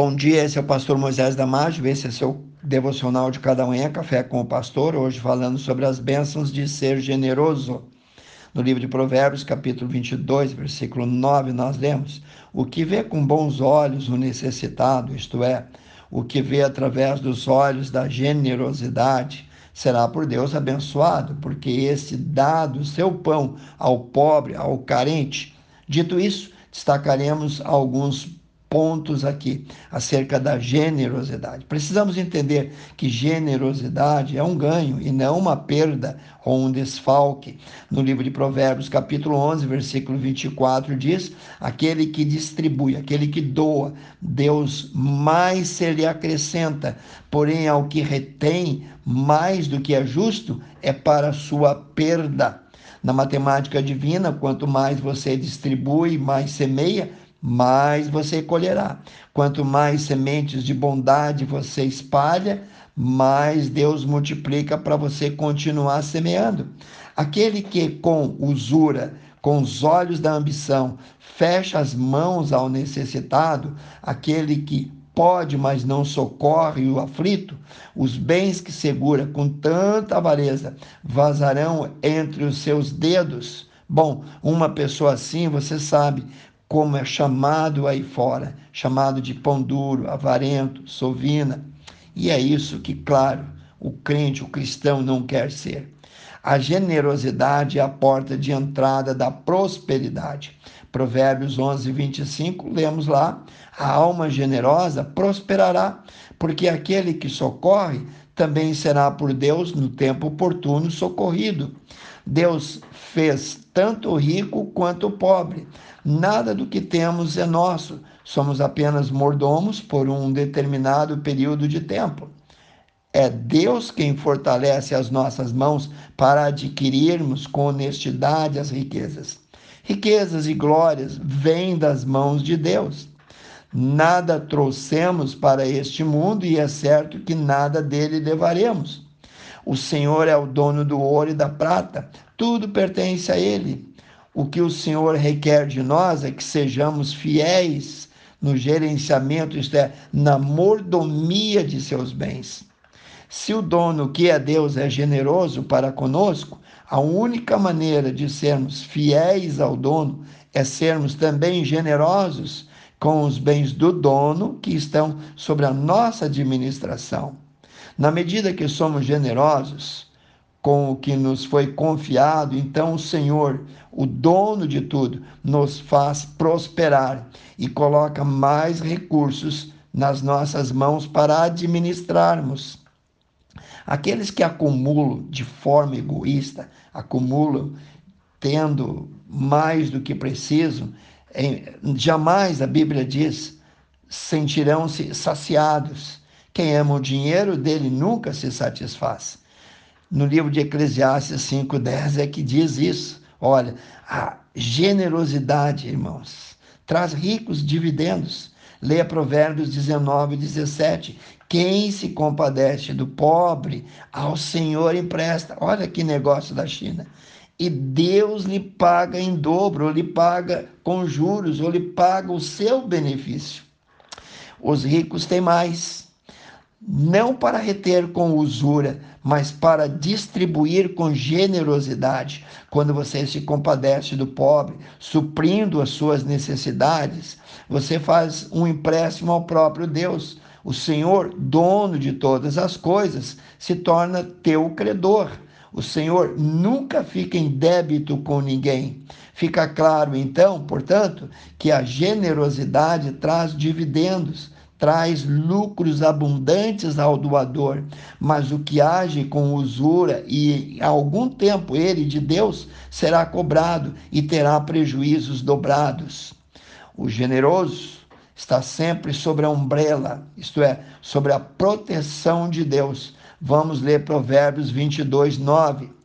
Bom dia, esse é o pastor Moisés Damásio, esse é seu devocional de cada manhã, Café com o Pastor, hoje falando sobre as bênçãos de ser generoso. No livro de Provérbios, capítulo 22, versículo 9, nós lemos: O que vê com bons olhos o necessitado, isto é, o que vê através dos olhos da generosidade, será por Deus abençoado, porque esse dá do seu pão ao pobre, ao carente. Dito isso, destacaremos alguns pontos aqui acerca da generosidade. Precisamos entender que generosidade é um ganho e não uma perda ou um desfalque. No livro de Provérbios, capítulo 11, versículo 24, diz: Aquele que distribui, aquele que doa, Deus mais se lhe acrescenta, porém ao que retém mais do que é justo é para sua perda. Na matemática divina, quanto mais você distribui, mais semeia, mais você colherá. Quanto mais sementes de bondade você espalha, mais Deus multiplica para você continuar semeando. Aquele que com usura, com os olhos da ambição, fecha as mãos ao necessitado, aquele que pode, mas não socorre o aflito, os bens que segura com tanta avareza vazarão entre os seus dedos. Bom, uma pessoa assim, você sabe, como é chamado aí fora, chamado de pão duro, avarento, sovina. E é isso que, claro, o crente, o cristão não quer ser. A generosidade é a porta de entrada da prosperidade. Provérbios 11, 25, lemos lá: a alma generosa prosperará, porque aquele que socorre também será por Deus no tempo oportuno socorrido. Deus fez tanto o rico quanto o pobre. Nada do que temos é nosso, somos apenas mordomos por um determinado período de tempo. É Deus quem fortalece as nossas mãos para adquirirmos com honestidade as riquezas. Riquezas e glórias vêm das mãos de Deus. Nada trouxemos para este mundo e é certo que nada dele levaremos. O Senhor é o dono do ouro e da prata, tudo pertence a Ele. O que o Senhor requer de nós é que sejamos fiéis no gerenciamento, isto é, na mordomia de seus bens. Se o dono, que é Deus, é generoso para conosco, a única maneira de sermos fiéis ao dono é sermos também generosos com os bens do dono que estão sobre a nossa administração. Na medida que somos generosos, com o que nos foi confiado, então o Senhor, o dono de tudo, nos faz prosperar e coloca mais recursos nas nossas mãos para administrarmos. Aqueles que acumulam de forma egoísta, acumulam tendo mais do que precisam, jamais a Bíblia diz sentirão-se saciados. Quem ama o dinheiro dele nunca se satisfaz no livro de Eclesiastes 5,10 é que diz isso. Olha, a generosidade, irmãos, traz ricos dividendos. Leia Provérbios 19, 17. Quem se compadece do pobre, ao Senhor empresta. Olha que negócio da China. E Deus lhe paga em dobro, ou lhe paga com juros, ou lhe paga o seu benefício. Os ricos têm mais não para reter com usura, mas para distribuir com generosidade. Quando você se compadece do pobre, suprindo as suas necessidades, você faz um empréstimo ao próprio Deus. O Senhor, dono de todas as coisas, se torna teu credor. O Senhor nunca fica em débito com ninguém. Fica claro, então, portanto, que a generosidade traz dividendos traz lucros abundantes ao doador, mas o que age com usura e algum tempo ele de Deus será cobrado e terá prejuízos dobrados. O generoso está sempre sobre a umbrella, isto é, sobre a proteção de Deus. Vamos ler Provérbios 22, 9.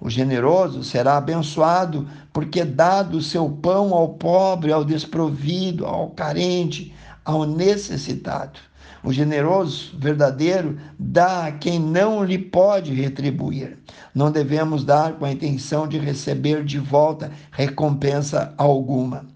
O generoso será abençoado, porque dado o seu pão ao pobre, ao desprovido, ao carente, ao necessitado. O generoso verdadeiro dá a quem não lhe pode retribuir. Não devemos dar com a intenção de receber de volta recompensa alguma.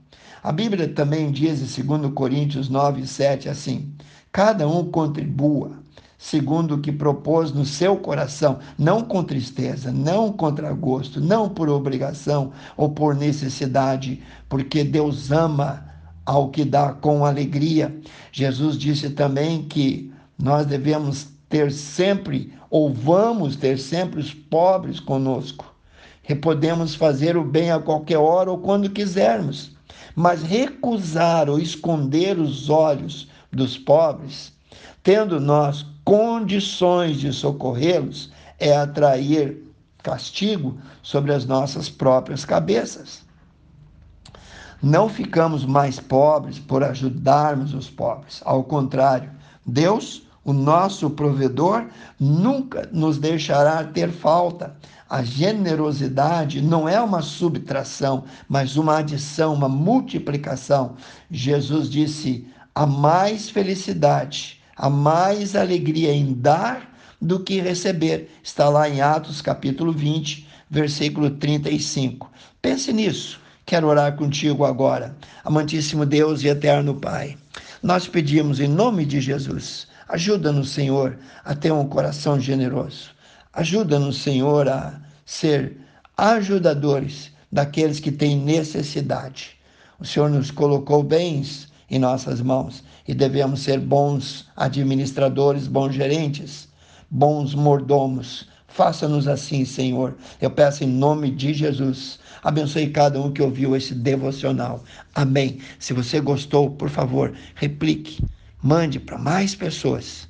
A Bíblia também diz em 2 Coríntios 9, 7 assim: cada um contribua segundo o que propôs no seu coração, não com tristeza, não contra gosto, não por obrigação ou por necessidade, porque Deus ama ao que dá com alegria. Jesus disse também que nós devemos ter sempre, ou vamos ter sempre, os pobres conosco. E podemos fazer o bem a qualquer hora ou quando quisermos, mas recusar ou esconder os olhos dos pobres, tendo nós condições de socorrê-los é atrair castigo sobre as nossas próprias cabeças. Não ficamos mais pobres por ajudarmos os pobres. Ao contrário, Deus, o nosso provedor, nunca nos deixará ter falta. A generosidade não é uma subtração, mas uma adição, uma multiplicação. Jesus disse: há mais felicidade há mais alegria em dar do que receber. Está lá em Atos capítulo 20, versículo 35. Pense nisso. Quero orar contigo agora. Amantíssimo Deus e eterno Pai, nós pedimos em nome de Jesus, ajuda-nos, Senhor, a ter um coração generoso. Ajuda-nos, Senhor, a ser ajudadores daqueles que têm necessidade. O Senhor nos colocou bens em nossas mãos e devemos ser bons administradores, bons gerentes, bons mordomos. Faça-nos assim, Senhor. Eu peço em nome de Jesus. Abençoe cada um que ouviu esse devocional. Amém. Se você gostou, por favor, replique. Mande para mais pessoas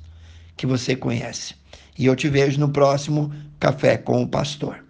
que você conhece. E eu te vejo no próximo Café com o Pastor.